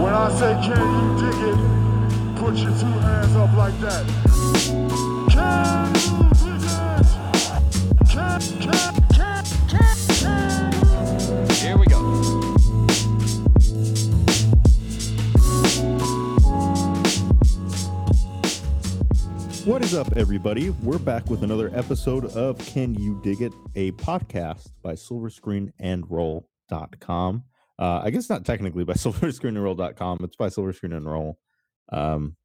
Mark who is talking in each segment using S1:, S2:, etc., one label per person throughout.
S1: When I say can you dig it, put your two hands up like that. Can you dig it? Can, can, can, can, can.
S2: Here we go.
S3: What is up, everybody? We're back with another episode of Can You Dig It, a podcast by silverscreenandroll.com. Uh, I guess not technically by silverscreenandroll.com, it's by Silverscreen and Um,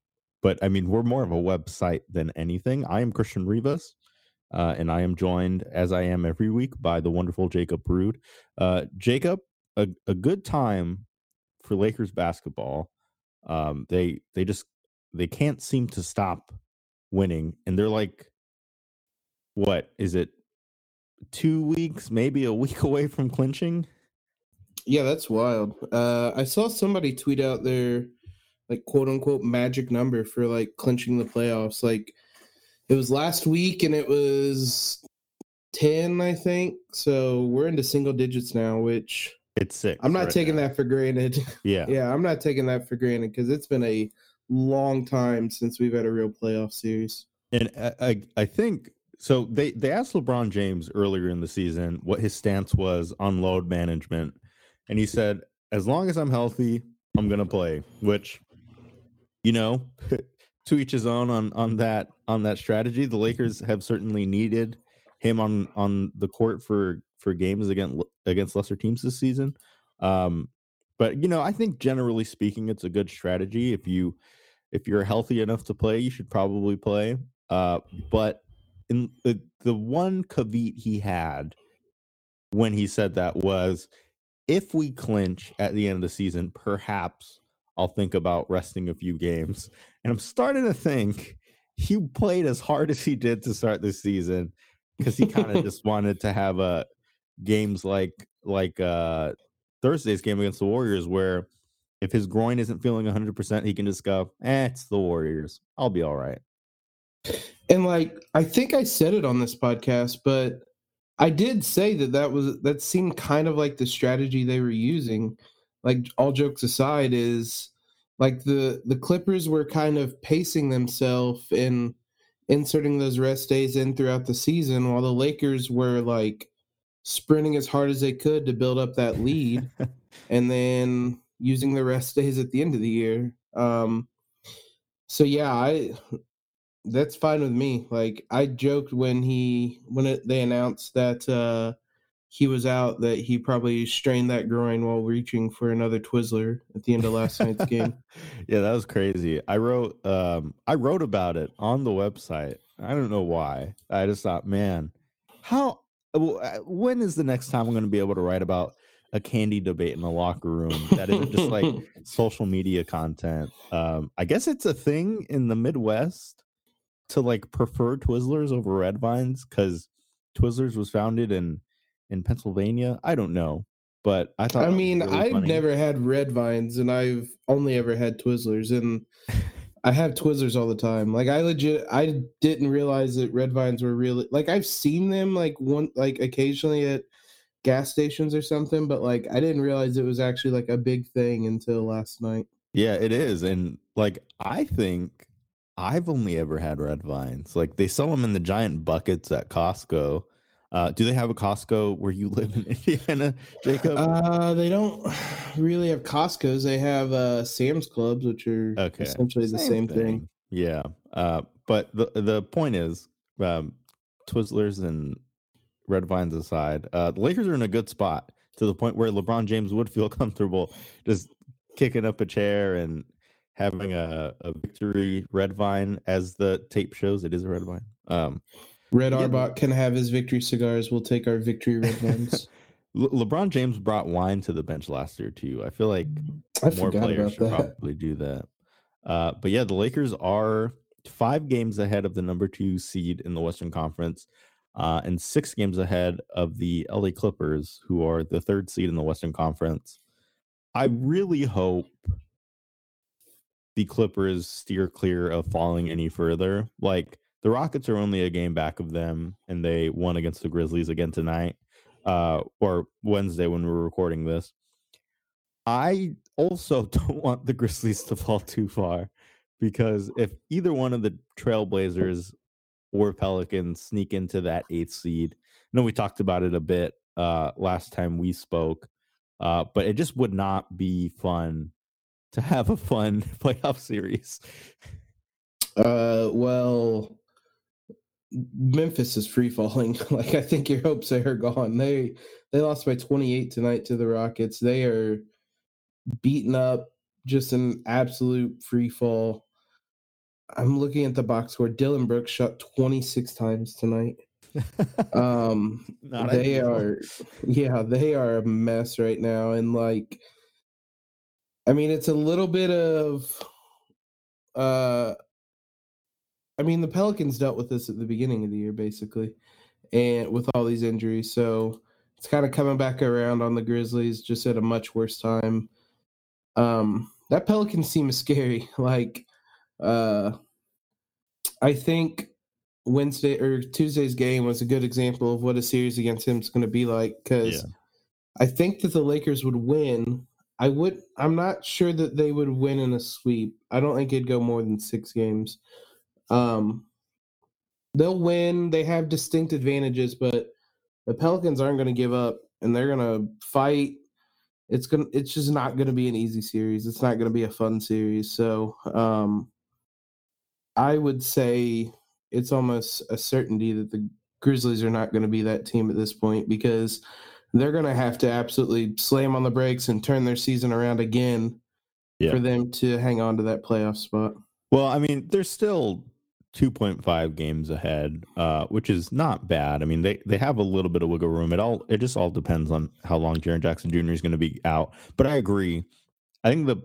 S3: but I mean, we're more of a website than anything. I am Christian Rivas, uh, and I am joined, as I am every week, by the wonderful Jacob Rude. Uh, Jacob, a, a good time for Lakers basketball. Um, they they just they can't seem to stop winning and they're like what is it two weeks maybe a week away from clinching
S4: Yeah, that's wild. Uh, I saw somebody tweet out their like quote unquote magic number for like clinching the playoffs. Like it was last week and it was 10, I think. So we're into single digits now, which
S3: it's six
S4: I'm not
S3: right
S4: taking
S3: now.
S4: that for granted.
S3: yeah
S4: yeah, I'm not taking that for granted because it's been a long time since we've had a real playoff series.
S3: and I, I i think so they they asked lebron james earlier in the season what his stance was on load management and he said as long as i'm healthy i'm gonna play which you know to each his own on on that on that strategy. The lakers have certainly needed him on on the court for for games against against lesser teams this season. Um but you know i think generally speaking it's a good strategy. If you if you're healthy enough to play you should probably play. Uh but in the the one caveat he had when he said that was if we clinch at the end of the season perhaps i'll think about resting a few games and i'm starting to think he played as hard as he did to start this season because he kind of just wanted to have a games like like uh Thursday's game against the Warriors where if his groin isn't feeling 100%, he can just go, eh, it's the Warriors. I'll be all right.
S4: And like I think I said it on this podcast, but I did say that that was that seemed kind of like the strategy they were using. Like all jokes aside, is like the the Clippers were kind of pacing themselves and inserting those rest days in throughout the season, while the Lakers were like sprinting as hard as they could to build up that lead, and then using the rest days at the end of the year. Um, so yeah, I that's fine with me. Like I joked when he when it, they announced that uh he was out that he probably strained that groin while reaching for another Twizzler at the end of last night's game.
S3: yeah, that was crazy. I wrote um I wrote about it on the website. I don't know why. I just thought, man, how uh, when is the next time I'm going to be able to write about a candy debate in the locker room that isn't just like social media content. Um, I guess it's a thing in the Midwest to like prefer Twizzlers over Red Vines because Twizzlers was founded in in Pennsylvania. I don't know, but I thought
S4: I mean,
S3: really
S4: I've
S3: funny.
S4: never had red vines and I've only ever had Twizzlers and I have Twizzlers all the time. Like I legit I didn't realize that red vines were really like I've seen them like one like occasionally at gas stations or something, but like I didn't realize it was actually like a big thing until last night.
S3: Yeah, it is, and like I think I've only ever had red vines. Like they sell them in the giant buckets at Costco. Uh, do they have a Costco where you live in Indiana, Jacob?
S4: Uh, they don't really have Costco's. They have uh Sam's Clubs, which are
S3: Okay,
S4: essentially the same thing.
S3: Yeah. Uh, but the the point is, um, Twizzlers and Red Vines aside, uh, the Lakers are in a good spot to the point where LeBron James would feel comfortable just kicking up a chair and having a, a victory red vine as the tape shows. It is a red vine. Um,
S4: Red
S3: Yeah.
S4: Auerbach can have his victory cigars. We'll take our victory red ones.
S3: Le- LeBron James brought wine to the bench last year too. I feel like
S4: I
S3: more players should
S4: that.
S3: probably do that. Uh, but yeah, the Lakers are five games ahead of the number two seed in the Western Conference, uh, and six games ahead of the LA Clippers, who are the third seed in the Western Conference. I really hope the Clippers steer clear of falling any further. Like the Rockets are only a game back of them, and they won against the Grizzlies again tonight, uh, or Wednesday when we we're recording this. I also don't want the Grizzlies to fall too far because if either one of the Trailblazers or Pelicans sneak into that eighth seed, I know we talked about it a bit uh, last time we spoke, uh, but it just would not be fun to have a fun playoff series.
S4: Uh, well, Memphis is free falling. like I think your hopes are gone. They they lost by 28 tonight to the Rockets. They are beaten up, just an absolute free fall. I'm looking at the box score. Dillon Brooks shot 26 times tonight. Um,
S3: Not
S4: they
S3: ideal.
S4: are, yeah, they are a mess right now. And like, I mean, it's a little bit of, uh, I mean, the Pelicans dealt with this at the beginning of the year, basically, and with all these injuries. So it's kind of coming back around on the Grizzlies, just at a much worse time. Um, that Pelicans team is scary. Like, uh, I think Wednesday or Tuesday's game was a good example of what a series against him is going to be like. Because
S3: Yeah.
S4: I think that the Lakers would win. I would. I'm not sure that they would win in a sweep. I don't think it'd go more than six games. Um, they'll win. They have distinct advantages, but the Pelicans aren't going to give up, and they're going to fight. It's gonna. It's just not going to be an easy series. It's not going to be a fun series. So, um, I would say it's almost a certainty that the Grizzlies are not going to be that team at this point because they're going to have to absolutely slam on the brakes and turn their season around again
S3: Yeah.
S4: for them to hang on to that playoff spot.
S3: Well, I mean, they're still 2.5 games ahead, uh, which is not bad. I mean, they, they have a little bit of wiggle room. It all it just all depends on how long Jaren Jackson Jr. is going to be out. But I agree. I think the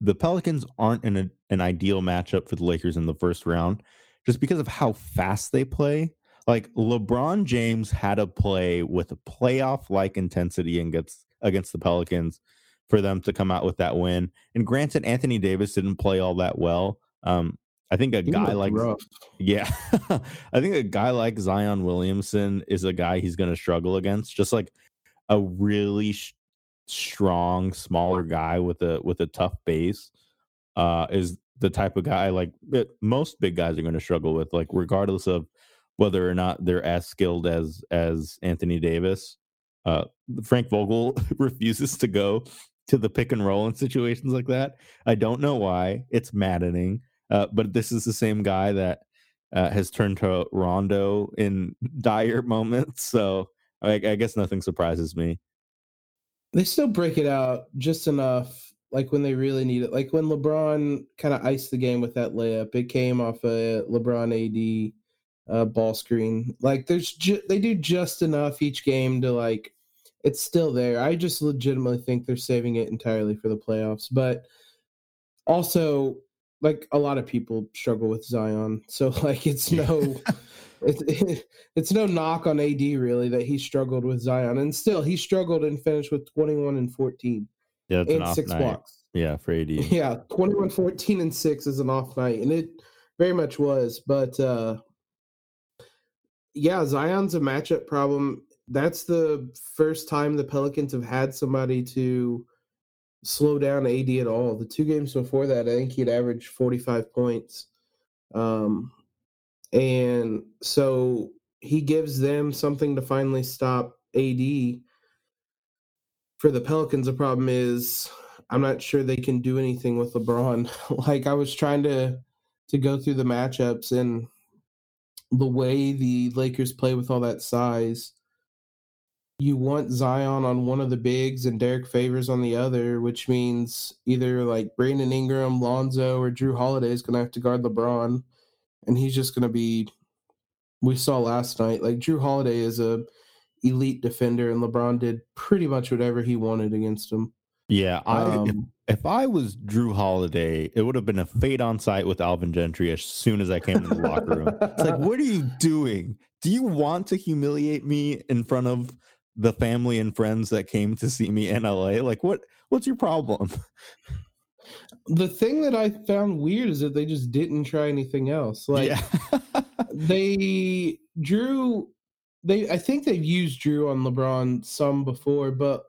S3: the Pelicans aren't in a, an ideal matchup for the Lakers in the first round, just because of how fast they play. Like LeBron James had a play with a playoff like intensity and gets against the Pelicans for them to come out with that win. And granted, Anthony Davis didn't play all that well. Um, I think a
S4: He
S3: guy like
S4: rough.
S3: yeah, I think a guy like Zion Williamson is a guy he's going to struggle against. Just like a really sh- strong, smaller guy with a with a tough base uh, is the type of guy like that most big guys are going to struggle with. Like regardless of whether or not they're as skilled as as Anthony Davis. Uh, Frank Vogel refuses to go to the pick and roll in situations like that. I don't know why. It's maddening. Uh, but this is the same guy that uh, has turned to Rondo in dire moments. So I, I guess nothing surprises me.
S4: They still break it out just enough, like when they really need it. Like when LeBron kind of iced the game with that layup, it came off a LeBron AD uh, ball screen. Like there's ju- they do just enough each game to like it's still there. I just legitimately think they're saving it entirely for the playoffs, but also like a lot of people struggle with Zion, so like it's no. It's, it's no knock on AD really that he struggled with Zion, and still he struggled and finished with 21 and 14
S3: Yeah,
S4: and
S3: off
S4: six
S3: night.
S4: blocks.
S3: Yeah, for AD.
S4: Yeah, 21, 14, and six is an off night, and it very much was. But uh yeah, Zion's a matchup problem. That's the first time the Pelicans have had somebody to slow down AD at all. The two games before that, I think he'd averaged 45 points. Um, and so he gives them something to finally stop AD. For the Pelicans, the problem is I'm not sure they can do anything with LeBron. like I was trying to to go through the matchups and the way the Lakers play with all that size. You want Zion on one of the bigs and Derrick Favors on the other, which means either like Brandon Ingram, Lonzo, or Jrue Holiday is going to have to guard LeBron, and he's just going to be. We saw last night, like Jrue Holiday is a elite defender, and LeBron did pretty much whatever he wanted against him.
S3: Yeah, I if,
S4: Um,
S3: if I was Jrue Holiday, it would have been a fade on site with Alvin Gentry as soon as I came in the locker room. It's like, what are you doing? Do you want to humiliate me in front of the family and friends that came to see me in LA? Like, what? What's your problem?
S4: the thing that I found weird is that they just didn't try anything else. Like
S3: yeah,
S4: they Jrue they I think they've used Jrue on LeBron some before, but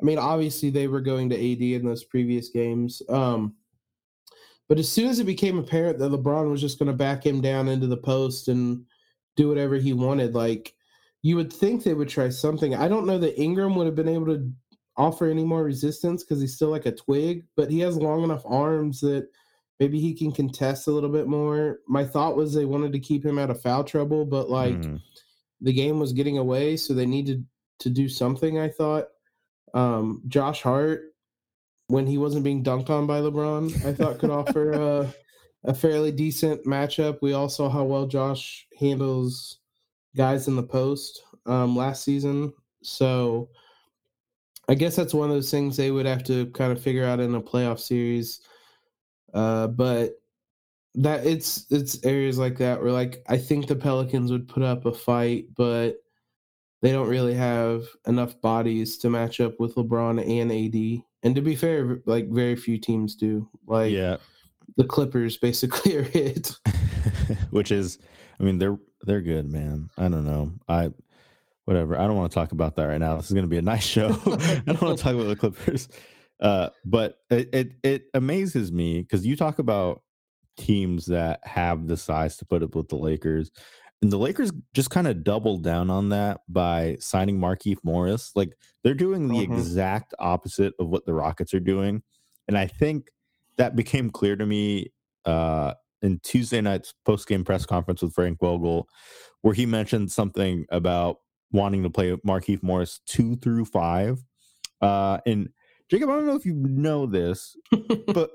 S4: I mean, obviously they were going to AD in those previous games. Um, but as soon as it became apparent that LeBron was just going to back him down into the post and do whatever he wanted, like you would think they would try something. I don't know that Ingram would have been able to offer any more resistance because he's still like a twig, but he has long enough arms that maybe he can contest a little bit more. My thought was they wanted to keep him out of foul trouble, but like
S3: Mhm.
S4: the game was getting away, so they needed to do something. I thought um, Josh Hart, when he wasn't being dunked on by LeBron, I thought could offer a, a fairly decent matchup. We all saw how well Josh handles guys in the post um, last season, so I guess that's one of those things they would have to kind of figure out in a playoff series. Uh, but that it's it's areas like that where like I think the Pelicans would put up a fight, but they don't really have enough bodies to match up with LeBron and AD. And to be fair, like very few teams do. Like
S3: yeah,
S4: the Clippers basically are it.
S3: which is, I mean, they're they're good, man. I don't know. I whatever. I don't want to talk about that right now. This is going to be a nice show. I don't want to talk about the Clippers. Uh, but it it, it amazes me because you talk about teams that have the size to put up with the Lakers. And the Lakers just kind of doubled down on that by signing Markieff Morris. Like they're doing the
S4: Mhm.
S3: exact opposite of what the Rockets are doing. And I think that became clear to me uh, in Tuesday night's post game press conference with Frank Vogel, where he mentioned something about wanting to play Markieff Morris two through five. Uh, and Jacob, I don't know if you know this, but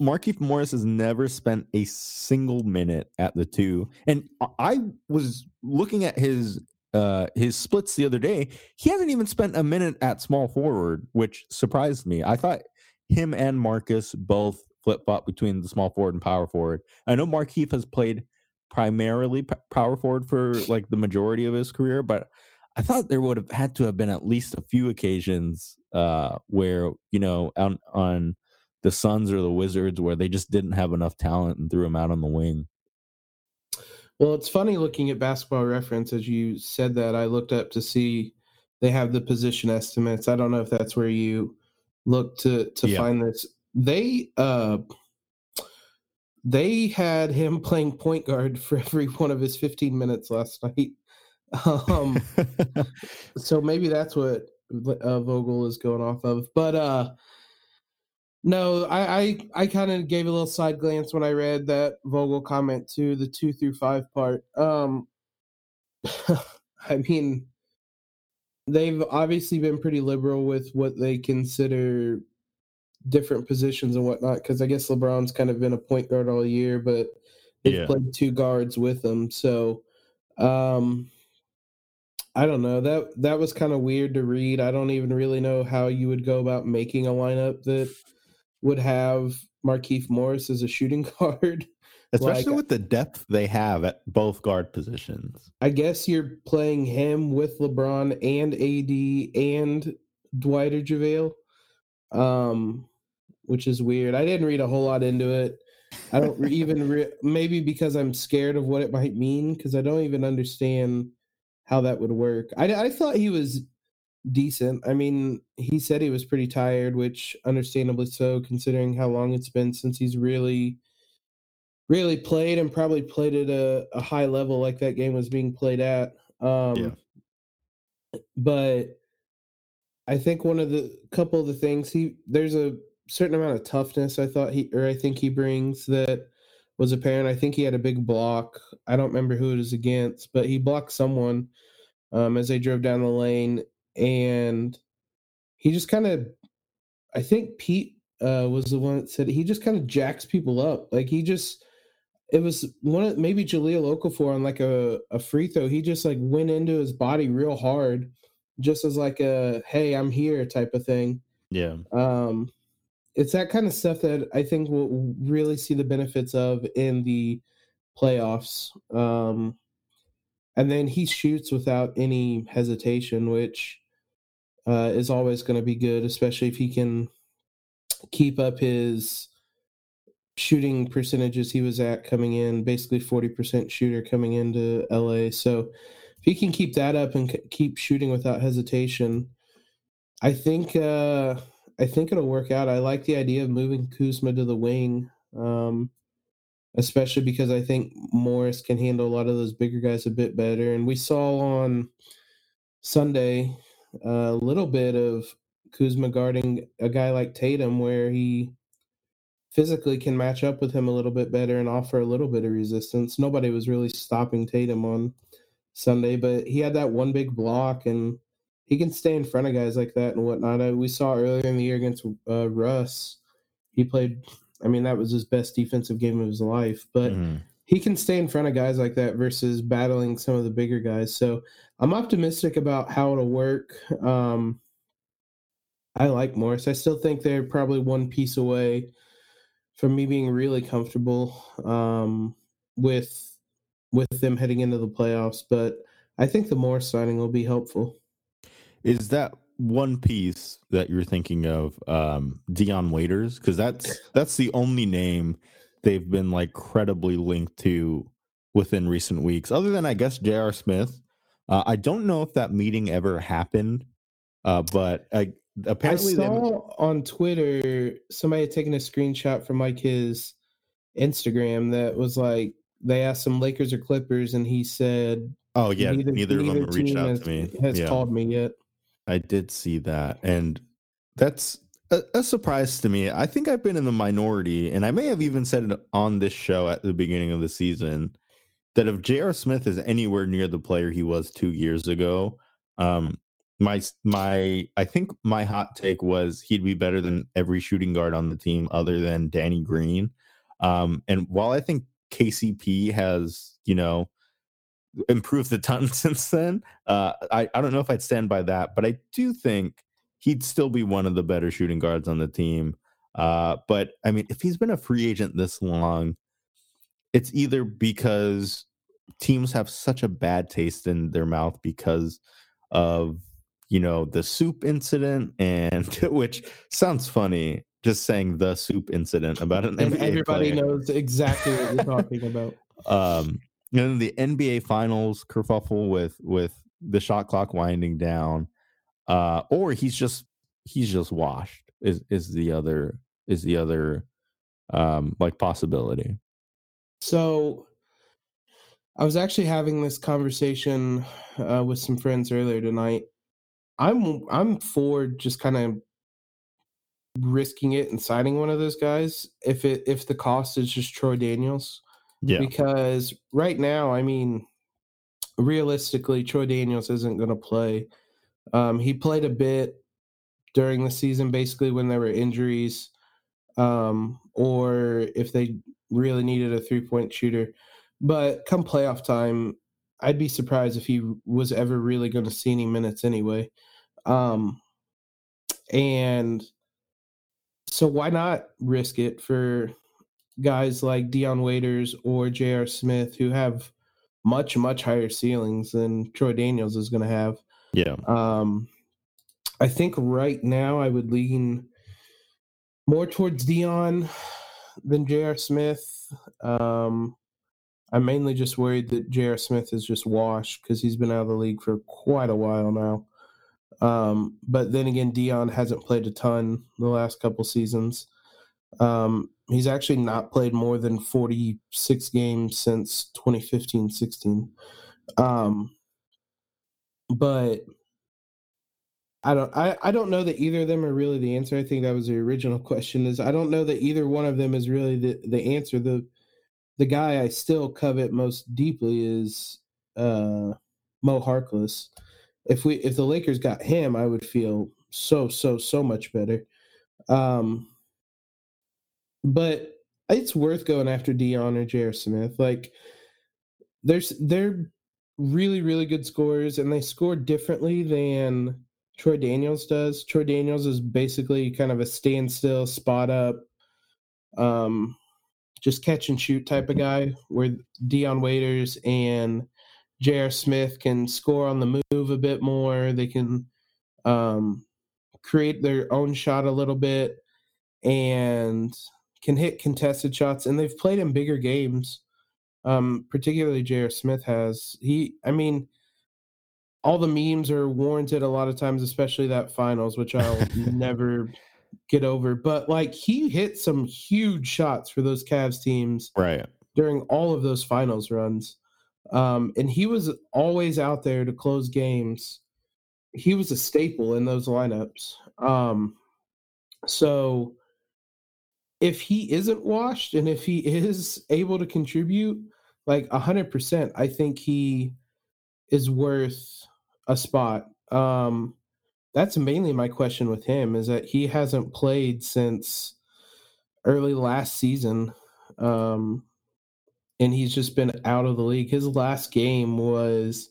S3: Markieff Morris has never spent a single minute at the two. And I- was looking at his uh his splits the other day. He hasn't even spent a minute at small forward, which surprised me. I thought him and Marcus both flip flop between the small forward and power forward. I know Markieff has played primarily power forward for like the majority of his career, but I thought there would have had to have been at least a few occasions uh where, you know, on on the Suns or the Wizards where they just didn't have enough talent and threw him out on the wing.
S4: Well, it's funny looking at basketball reference as you said that. I looked up to see they have the position estimates. I don't know if that's where you look to to
S3: Yeah.
S4: find this. They uh they had him playing point guard for every one of his 15 minutes last night. Um so maybe that's what uh, Vogel is going off of. But uh no, I I, I kind of gave a little side glance when I read that Vogel comment to the two through five part. Um, I mean, they've obviously been pretty liberal with what they consider different positions and whatnot. Because I guess LeBron's kind of been a point guard all year, but they've
S3: Yeah.
S4: played two guards with him. So, um, I don't know that that was kind of weird to read. I don't even really know how you would go about making a lineup that would have Markieff Morris as a shooting guard.
S3: Especially
S4: Like-
S3: with the depth they have at both guard positions.
S4: I guess you're playing him with LeBron and AD and Dwight or JaVale, um, which is weird. I didn't read a whole lot into it. I don't even re- maybe because I'm scared of what it might mean because I don't even understand how that would work. I, I thought he was decent. I mean, he said he was pretty tired, which understandably so, considering how long it's been since he's really, really played and probably played at a, a high level like that game was being played at. Um,
S3: Yeah.
S4: But I think one of the couple of the things he there's a certain amount of toughness I thought he or I think he brings that was apparent. I think he had a big block. I don't remember who it was against, but he blocked someone um, as they drove down the lane, and he just kind of, I think Pete uh, was the one that said he just kind of jacks people up. Like he just, it was one of maybe Jahlil Okafor on like a, a free throw. He just like went into his body real hard, just as like a hey I'm here type of thing.
S3: Yeah.
S4: Um, it's that kind of stuff that I think we'll really see the benefits of in the playoffs. Um, and then he shoots without any hesitation, which uh, is always going to be good, especially if he can keep up his shooting percentages he was at coming in, basically 40% shooter coming into LA. So if he can keep that up and keep shooting without hesitation, I think uh I think it'll work out. I like the idea of moving Kuzma to the wing. Um especially because I think Morris can handle a lot of those bigger guys a bit better. And we saw on Sunday a little bit of Kuzma guarding a guy like Tatum where he physically can match up with him a little bit better and offer a little bit of resistance. Nobody was really stopping Tatum on Sunday, but he had that one big block and he can stay in front of guys like that and whatnot. Uh, we saw earlier in the year against uh, Russ, he played. I mean, that was his best defensive game of his life, but
S3: Mhm.
S4: He can stay in front of guys like that versus battling some of the bigger guys. So I'm optimistic about how it'll work. Um, I like Morris. I still think they're probably one piece away from me being really comfortable um, with with them heading into the playoffs. But I think the Morris signing will be helpful.
S3: Is that one piece that you're thinking of um Dion Waiters? Because that's that's the only name they've been like credibly linked to within recent weeks, other than I guess J.R. Smith. Uh, I don't know if that meeting ever happened, uh, but I apparently
S4: I saw on Twitter somebody had taken a screenshot from like his Instagram that was like they asked some Lakers or Clippers, and he said
S3: oh yeah, neither, of them reached out
S4: has,
S3: to me.
S4: Has
S3: yeah.
S4: called me yet.
S3: I did see that, and that's a, a surprise to me. I think I've been in the minority, and I may have even said it on this show at the beginning of the season that if J.R. Smith is anywhere near the player he was two years ago, um, my my I think my hot take was he'd be better than every shooting guard on the team other than Danny Green. Um, and while I think KCP has, you know, improved a ton since then, uh, I, I don't know if I'd stand by that, but I do think he'd still be one of the better shooting guards on the team. Uh, but I mean, if he's been a free agent this long, it's either because teams have such a bad taste in their mouth because of you know the soup incident and which sounds funny just saying the soup incident about an
S4: And
S3: NBA
S4: everybody
S3: player.
S4: knows exactly what you're talking about.
S3: um and then the NBA finals kerfuffle with with the shot clock winding down uh or he's just he's just washed is is the other is the other um like possibility
S4: So I was actually having this conversation uh, with some friends earlier tonight. I'm I'm for just kind of risking it and signing one of those guys if it if the cost is just Troy Daniels
S3: yeah
S4: because right now, I mean, realistically, Troy Daniels isn't going to play. Um, he played a bit during the season, basically when there were injuries, um, or if they really needed a three point shooter. But come playoff time, I'd be surprised if he was ever really going to see any minutes anyway. Um, and so why not risk it for guys like Dion Waiters or J.R. Smith who have much, much higher ceilings than Troy Daniels is going to have?
S3: Yeah
S4: Um, I think right now I would lean more towards Dion than J.R. Smith. Um, I'm mainly just worried that J.R. Smith is just washed because he's been out of the league for quite a while now. Um, but then again, Dion hasn't played a ton the last couple seasons. Um, he's actually not played more than 46 games since 2015 16. Um, but I don't I, I don't know that either of them are really the answer. I think that was the original question is I don't know that either one of them is really the, the answer. The the guy I still covet most deeply is uh Mo Harkless. If we if the Lakers got him, I would feel so so so much better. Um but it's worth going after Dion or J.R. Smith. Like there's they're really, really good scorers and they score differently than Troy Daniels does. Troy Daniels is basically kind of a standstill, spot up, um, just catch and shoot type of guy, where Dion Waiters and J.R. Smith can score on the move a bit more. They can um, create their own shot a little bit and can hit contested shots. And they've played in bigger games. Um, particularly J.R. Smith has. He, I mean, all the memes are warranted a lot of times, especially that finals, which I'll never get over. But like he hit some huge shots for those Cavs teams
S3: Right.
S4: during all of those finals runs. Um, and he was always out there to close games. He was a staple in those lineups. Um, so if he isn't washed and if he is able to contribute like 100%, I think he is worth a spot. Um, that's mainly my question with him is that he hasn't played since early last season. Um, and he's just been out of the league. His last game was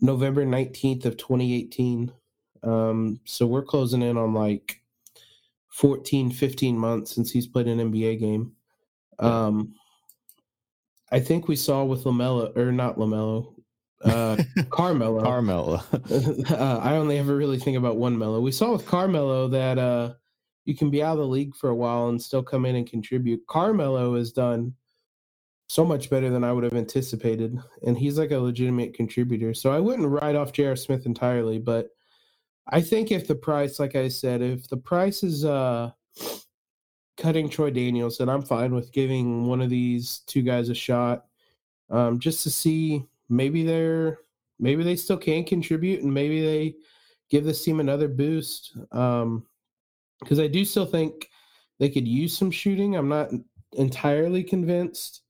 S4: November 19th of 2018. Um, so we're closing in on like 14, 15 months since he's played an NBA game. Um, I think we saw with Lamelo or not Lamelo, uh, Carmelo.
S3: Carmelo.
S4: uh, I only ever really think about one Melo. We saw with Carmelo that uh, you can be out of the league for a while and still come in and contribute. Carmelo has done so much better than I would have anticipated, and he's like a legitimate contributor. So I wouldn't write off J.R. Smith entirely, but I think if the price, like I said, if the price is uh, cutting Troy Daniels, and I'm fine with giving one of these two guys a shot, um, just to see maybe they're maybe they still can contribute and maybe they give this team another boost. Um, because I do still think they could use some shooting. I'm not entirely convinced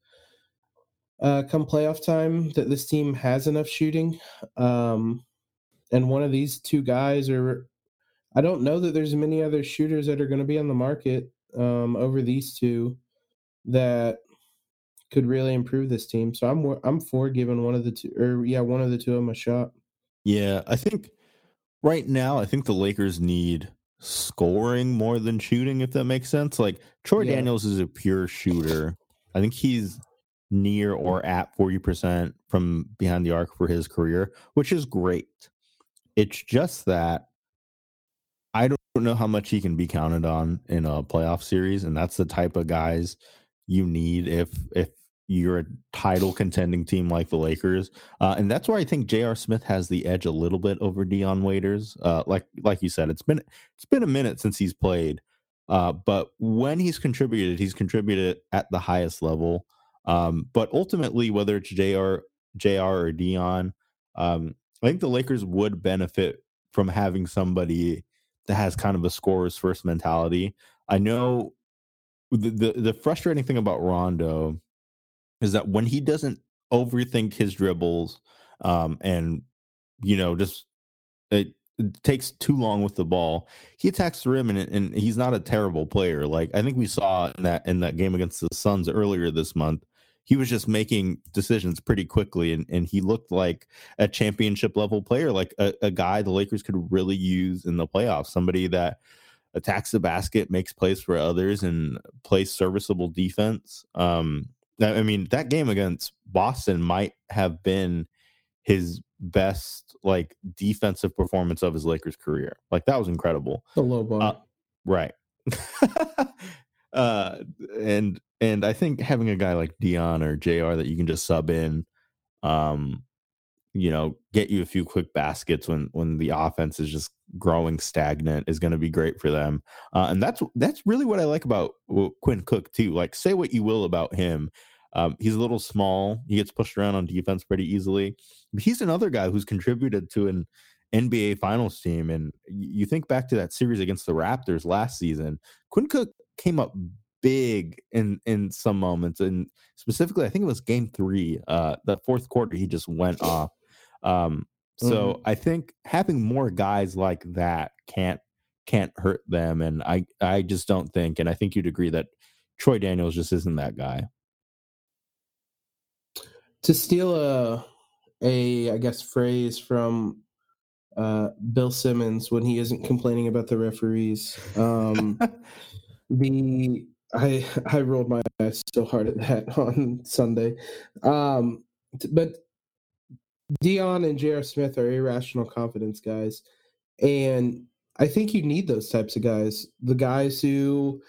S4: uh, come playoff time that this team has enough shooting. Um, and one of these two guys are, I don't know that there's many other shooters that are going to be on the market um, over these two that could really improve this team. So I'm I'm for giving one of the two, or yeah, one of the two of them a shot.
S3: Yeah, I think right now, I think the Lakers need scoring more than shooting, if that makes sense. Like Troy
S4: Yeah.
S3: Daniels is a pure shooter. I think he's near or at 40% from behind the arc for his career, which is great. It's just that don't know how much he can be counted on in a playoff series, and that's the type of guys you need if if you're a title contending team like the Lakers. Uh, and that's where I think J.R. Smith has the edge a little bit over Dion Waiters. Uh, like like you said, it's been it's been a minute since he's played, uh, but when he's contributed, he's contributed at the highest level. Um, but ultimately, whether it's JR, JR or Dion, um, I think the Lakers would benefit from having somebody that has kind of a scorer's first mentality. I know the the, the frustrating thing about Rondo is that when he doesn't overthink his dribbles um, and you know just it, it takes too long with the ball he attacks the rim and, and he's not a terrible player like i think we saw in that in that game against the suns earlier this month he was just making decisions pretty quickly and, and he looked like a championship level player like a, a guy the lakers could really use in the playoffs somebody that attacks the basket makes plays for others and plays serviceable defense um I mean, that game against Boston might have been his best like defensive performance of his Lakers career. Like that was incredible.
S4: A low bar.
S3: Uh, Right. uh and and I think having a guy like Dion or JR that you can just sub in um you know, get you a few quick baskets when when the offense is just growing stagnant is going to be great for them. Uh, and that's that's really what I like about Quinn Cook too. Like, say what you will about him, um, he's a little small. He gets pushed around on defense pretty easily. He's another guy who's contributed to an NBA Finals team. And you think back to that series against the Raptors last season. Quinn Cook came up big in in some moments, and specifically, I think it was Game Three. Uh, that fourth quarter, he just went off. Um, so I think having more guys like that can't can't hurt them, and I I just don't think, and I think you'd agree that Troy Daniels just isn't that guy.
S4: to steal a a I guess phrase from uh, Bill Simmons when he isn't complaining about the referees. Um, the I I rolled my eyes so hard at that on Sunday, um, but Dion and J.R. Smith are irrational confidence guys, and I think you need those types of guys. The guys who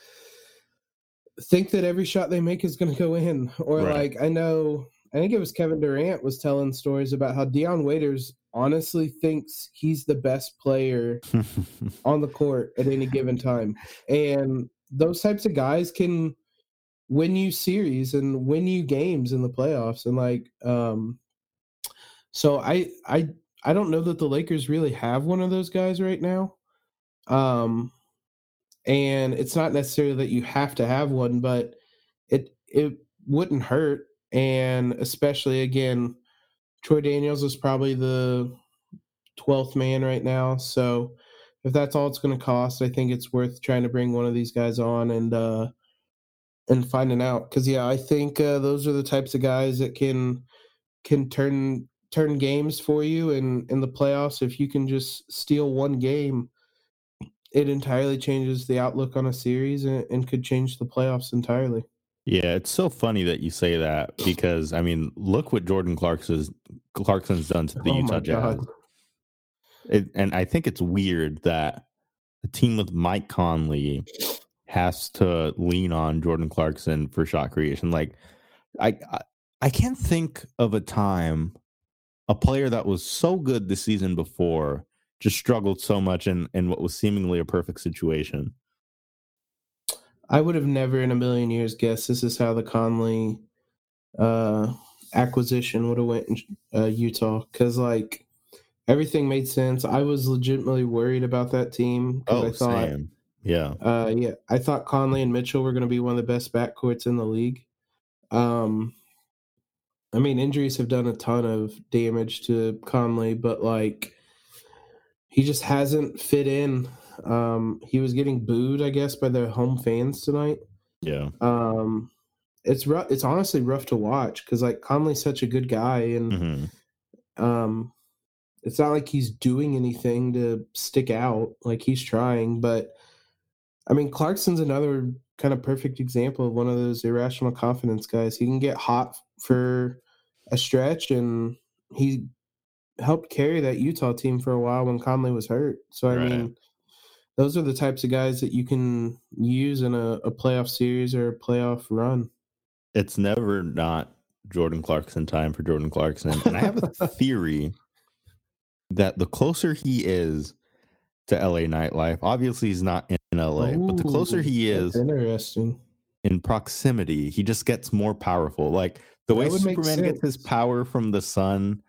S4: think that every shot they make is going to go in, or
S3: Right.
S4: like I know I think it was Kevin Durant was telling stories about how Dion Waiters honestly thinks he's the best player on the court at any given time. And those types of guys can win you series and win you games in the playoffs. And like um so I I I don't know that the Lakers really have one of those guys right now. Um and it's not necessarily that you have to have one, but it it wouldn't hurt. And especially again, Troy Daniels is probably the 12th man right now. So if that's all it's going to cost, I think it's worth trying to bring one of these guys on and uh and finding out because yeah, I think uh, those are the types of guys that can can turn turn games for you and in the playoffs if you can just steal one game it entirely changes the outlook on a series and, and could change the playoffs entirely
S3: Yeah, it's so funny that you say that because I mean, look what Jordan Clarkson's Clarkson's done to the
S4: Oh
S3: Utah Jazz.
S4: God.
S3: It, and I think it's weird that a team with Mike Conley has to lean on Jordan Clarkson for shot creation. Like, I I, can't think of a time a player that was so good the season before just struggled so much in in what was seemingly a perfect situation.
S4: i would have never in a million years guessed this is how the conley uh acquisition would have went in uh, utah because like everything made sense i was legitimately worried about that team
S3: Oh,
S4: i thought
S3: same. Yeah.
S4: Uh, yeah, I thought Conley and Mitchell were going to be one of the best backcourts in the league. Um, I mean, injuries have done a ton of damage to Conley, but like, he just hasn't fit in. Um, he was getting booed, I guess, by the home fans tonight.
S3: Yeah.
S4: Um, it's rough. It's honestly rough to watch because like Conley's such a good guy, and
S3: hmm
S4: um, it's not like he's doing anything to stick out. Like he's trying, but I mean, Clarkson's another kind of perfect example of one of those irrational confidence guys. He can get hot for a stretch, and he helped carry that Utah team for a while when Conley was hurt. So I
S3: Right.
S4: mean, those are the types of guys that you can use in a, a playoff series or a playoff run.
S3: it's never not Jordan Clarkson time for Jordan Clarkson. And I have a theory that the closer he is to LA nightlife, obviously he's not in LA, but the closer he is
S4: interesting.
S3: in proximity, he just gets more powerful. Like the way
S4: That
S3: Superman gets his power from the sun,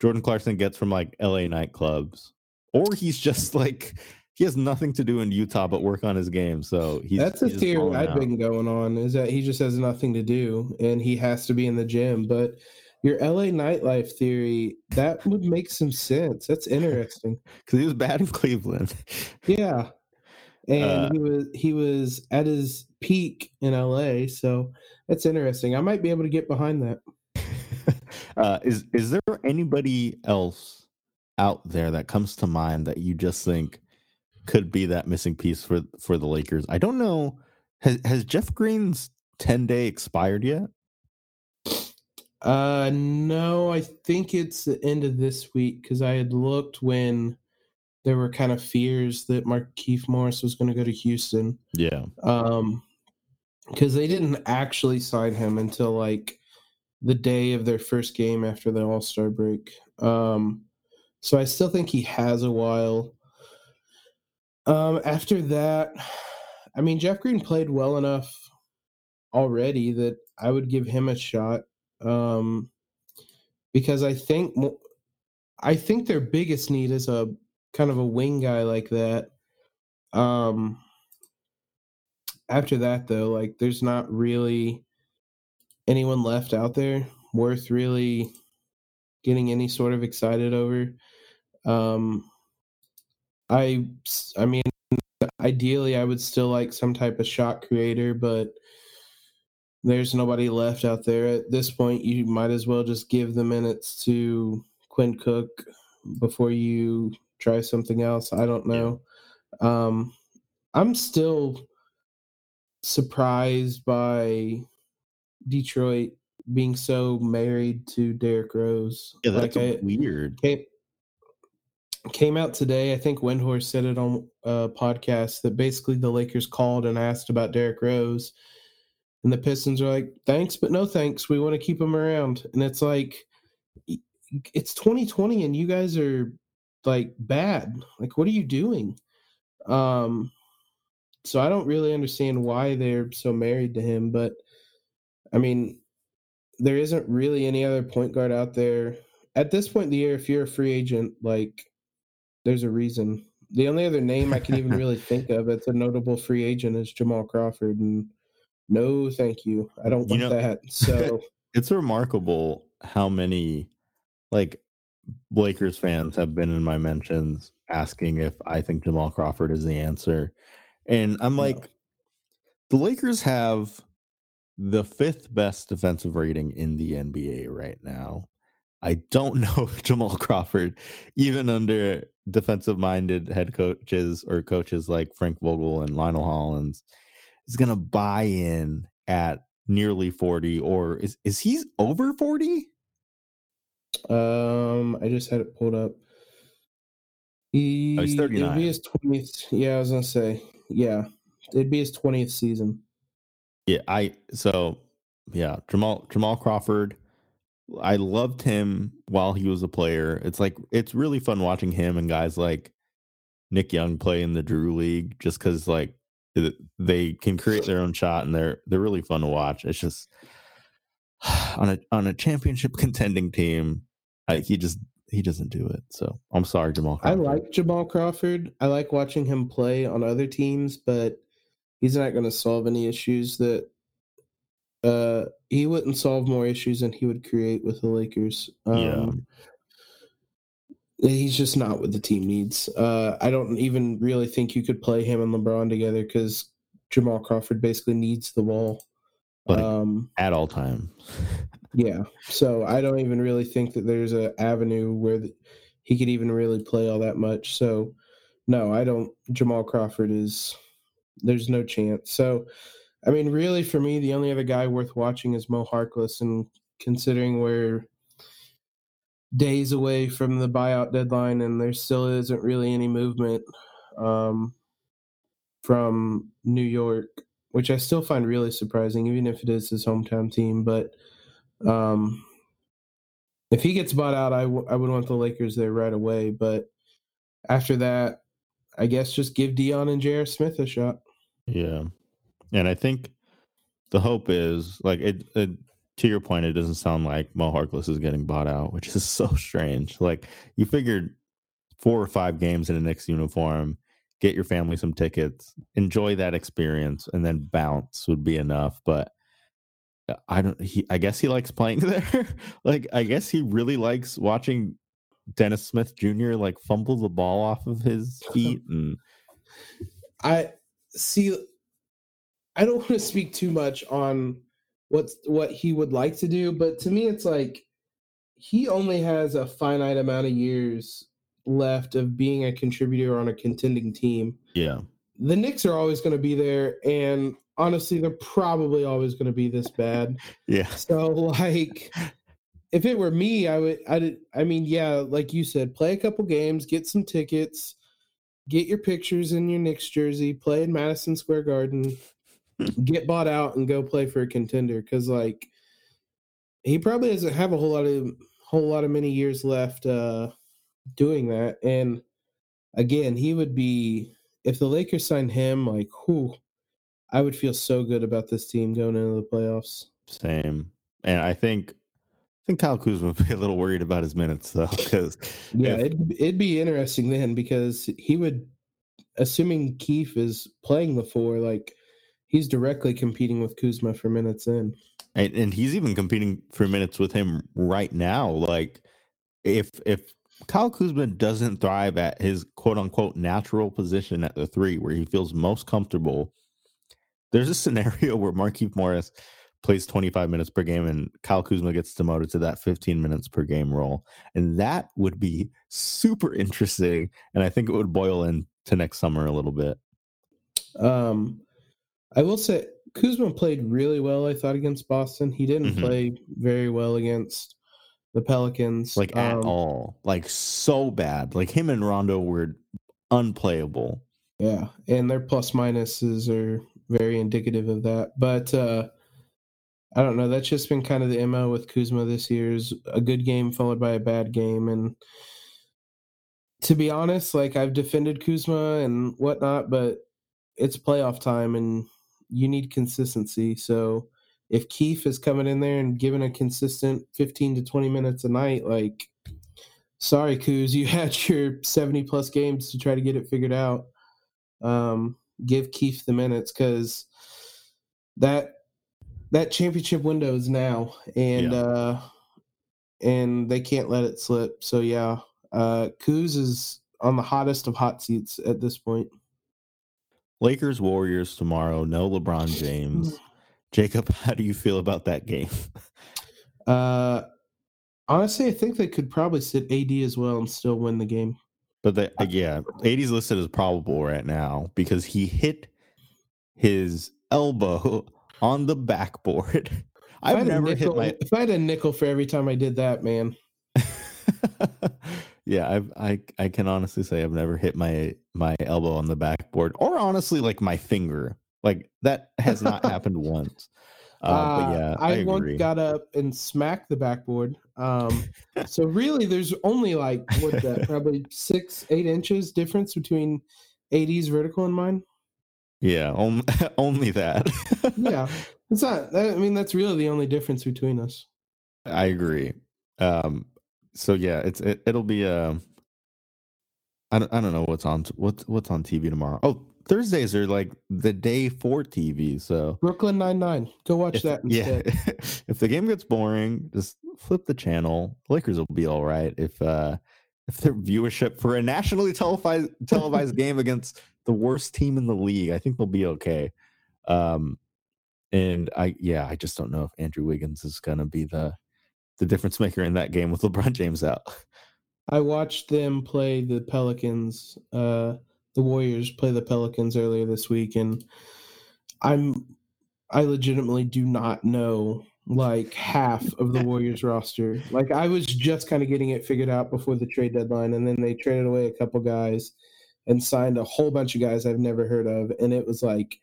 S3: Jordan Clarkson gets from like LA nightclubs. Or he's just like he has nothing to do in Utah but work on his game. So he's
S4: That's a
S3: he's
S4: theory I've
S3: out.
S4: been going on is that he just has nothing to do and he has to be in the gym. But your LA nightlife theory, that would make some sense. That's interesting.
S3: because he was bad in Cleveland.
S4: Yeah. And
S3: Uh,
S4: he was he was at his peak in LA, so that's interesting. I might be able to get behind that.
S3: uh, is is there anybody else out there that comes to mind that you just think could be that missing piece for for the Lakers? I don't know. Has has Jeff Green's ten day expired yet?
S4: Uh no, I think it's the end of this week because I had looked when there were kind of fears that Markieff Morris was going to go to Houston.
S3: Yeah.
S4: um because they didn't actually sign him until like the day of their first game after the all-star break um so i still think he has a while um after that i mean jeff green played well enough already that i would give him a shot um because i think i think their biggest need is a kind of a wing guy like that. Um after that though like there's not really anyone left out there worth really getting any sort of excited over. Um I I mean ideally i would still like some type of shot creator but there's nobody left out there at this point you might as well just give the minutes to quinn cook before you try something else i don't know um i'm still surprised by Detroit being so married to Derrick Rose.
S3: Yeah, that's
S4: like I,
S3: weird.
S4: came, came out today. I think Windhorst said it on a podcast that basically the Lakers called and asked about Derrick Rose. And the Pistons are like, "Thanks, but no thanks. We want to keep him around." And it's like, it's 2020, and you guys are like bad. Like, what are you doing? Um, so I don't really understand why they're so married to him, but I mean, there isn't really any other point guard out there at this point in the year. If you're a free agent, like, there's a reason. The only other name I can even really think of that's a notable free agent is Jamal Crawford, and no, thank you. I don't
S3: You
S4: want
S3: know-
S4: that. So
S3: It's remarkable how many like Lakers fans have been in my mentions asking if I think Jamal Crawford is the answer. And I'm
S4: No.
S3: like, the Lakers have the fifth best defensive rating in the NBA right now. I don't know if Jamal Crawford, even under defensive minded head coaches or coaches like Frank Vogel and Lionel Hollins, is going to buy in at nearly 40 or is is he over 40?
S4: Um, I just had it pulled up. He,
S3: Oh, he's
S4: It'd be his twentieth. Yeah, I was gonna say. Yeah, it'd be his twentieth season.
S3: Yeah, I so yeah, Jamal Jamal Crawford. I loved him while he was a player. It's like it's really fun watching him and guys like Nick Young play in the Drew League just because like they can create their own shot and they're they're really fun to watch. It's just on a on a championship contending team, I, he just he doesn't do it. So I'm sorry, Jamal.
S4: I like Jamal Crawford. I like watching him play on other teams, but he's not going to solve any issues that uh he wouldn't solve more issues than he would create with the Lakers. Um, He's just not what the team needs. Uh I don't even really think you could play him and LeBron together because Jamal Crawford basically needs the ball.
S3: Like-
S4: um
S3: at all times.
S4: Yeah. So I don't even really think that there's a avenue where the, he could even really play all that much. So no, I don't. Jamal Crawford is there's no chance. So I mean, really, for me, the only other guy worth watching is Mo Harkless, and considering we're days away from the buyout deadline and there still isn't really any movement um, from New York, which I still find really surprising, even if it is his hometown team. But um, if he gets bought out, I, w- I would want the Lakers there right away. But after that, I guess just give Dion and J.R. Smith a shot.
S3: Yeah. And I think the hope is like it, it to your point, it doesn't sound like Mo Harkless is getting bought out, which is so strange. Like you figured four or five games in a Knicks uniform, get your family some tickets, enjoy that experience, and then bounce would be enough. But uh, I don't he I guess he likes playing there. like I guess he really likes watching Dennis Smith Jr. like fumble the ball off of his feet and
S4: I see. I don't want to speak too much on what's what he would like to do, but to me, it's like he only has a finite amount of years left of being a contributor on a contending team.
S3: yeah.
S4: The Knicks are always going to be there, and honestly, they're probably always going to be this bad.
S3: Yeah.
S4: So, like, if it were me, I would. I I mean, yeah, like you said, play a couple games, get some tickets, get your pictures in your Knicks jersey, play in Madison Square Garden, get bought out, and go play for a contender. Because like, he probably doesn't have a whole lot of whole lot of many years left uh doing that. And again, he would be if the Lakers signed him. Like, who, I would feel so good about this team going into the playoffs.
S3: Same. And I think I think Kyle Kuzma would be a little worried about his minutes though, because
S4: Yeah,
S3: If-
S4: it'd, it'd be interesting then because he would, assuming Keefe is playing the four, like he's directly competing with Kuzma for minutes in.
S3: and, and he's even competing for minutes with him right now. Like if if Kyle Kuzma doesn't thrive at his quote unquote natural position at the three where he feels most comfortable, there's a scenario where Markieff Morris plays 25 minutes per game and Kyle Kuzma gets demoted to that 15 minutes per game role. And that would be super interesting. And I think it would boil into next summer a little bit.
S4: Um, I will say Kuzma played really well. I thought against Boston, he didn't
S3: Mhm.
S4: play very well against the Pelicans.
S3: like at
S4: Um,
S3: all, like so bad. Like him and Rondo were unplayable.
S4: Yeah, and their plus minuses are very indicative of that. But uh I don't know. That's just been kind of the mo with Kuzma this year. Is a good game followed by a bad game, and to be honest, like I've defended Kuzma and whatnot, but it's playoff time, and you need consistency. So if Keith is coming in there and giving a consistent 15 to 20 minutes a night, like sorry, Kuz, you had your 70 plus games to try to get it figured out. Um, give Keith the minutes because that that championship window is now, and
S3: Yeah.
S4: uh, and they can't let it slip. So yeah, uh, Kuz is on the hottest of hot seats at this point.
S3: Lakers Warriors tomorrow. No LeBron James. Jacob, how do you feel about that game?
S4: Uh, honestly, I think they could probably sit AD as well and still win the game.
S3: But the, uh, yeah, AD's listed as probable right now because he hit his elbow on the backboard.
S4: I
S3: I've never hit my
S4: If I had a nickel for every time I did that, man.
S3: Yeah, I've, I I can honestly say I've never hit my my elbow on the backboard, or honestly, like my finger. Like that has not happened once. Uh, but yeah, I,
S4: I, once got up and smacked the backboard. Um, so really, there's only like what's that? Probably six, eight inches difference between AD's vertical and mine.
S3: yeah, only, only that.
S4: Yeah, it's not. I mean, that's really the only difference between us.
S3: I agree. Um, so yeah, it's it, it'll be uh, I don't I don't know what's on what's what's on TV tomorrow. Oh, Thursdays are like the day for TV. So
S4: Brooklyn Nine Nine. Go watch
S3: if,
S4: that
S3: yeah, if the game gets boring, just flip the channel. Lakers will be all right if uh if their viewership for a nationally televised televised game against the worst team in the league, I think they'll be okay. Um, and I yeah, I just don't know if Andrew Wiggins is gonna be the the difference maker in that game with LeBron James out.
S4: I watched them play the Pelicans, uh, the Warriors play the Pelicans earlier this week, and I'm I legitimately do not know like half of the Warriors roster. Like I was just kind of getting it figured out before the trade deadline, and then they traded away a couple guys and signed a whole bunch of guys I've never heard of, and it was like.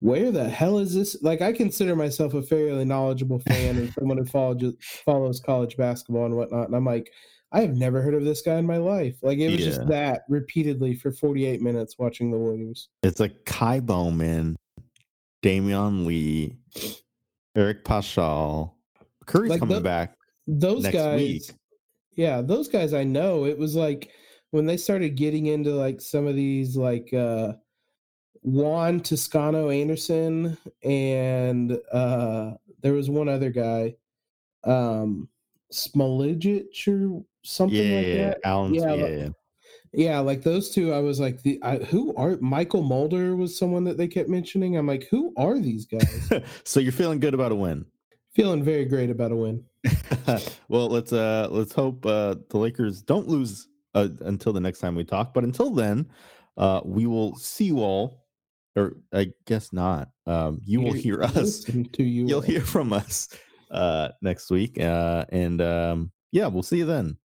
S4: Where the hell is this? Like, I consider myself a fairly knowledgeable fan and someone who follows follows college basketball and whatnot. And I'm like, I have never heard of this guy in my life. Like it was
S3: Yeah.
S4: just that repeatedly for 48 minutes watching the Warriors.
S3: It's like Ky Bowman, Damion Lee, Eric Paschall, Curry's
S4: Like
S3: coming
S4: the-
S3: back.
S4: Those guys,
S3: week.
S4: yeah, those guys I know. It was like when they started getting into like some of these like uh Juan Toscano Anderson and uh there was one other guy, um Smailagic or something
S3: Yeah,
S4: like that.
S3: Allen.
S4: Yeah,
S3: Yeah, yeah.
S4: Yeah, like those two, I was like, the I, who are Mychal Mulder was someone that they kept mentioning. I'm like, who are these guys?
S3: so you're feeling good about a win.
S4: Feeling very great about a win.
S3: well, let's uh let's hope uh the Lakers don't lose uh, until the next time we talk. But until then, uh we will see you all, or I guess not. Um, you will hear us.
S4: to you.
S3: You'll hear from us uh next week. Uh, and um, yeah, we'll see you then.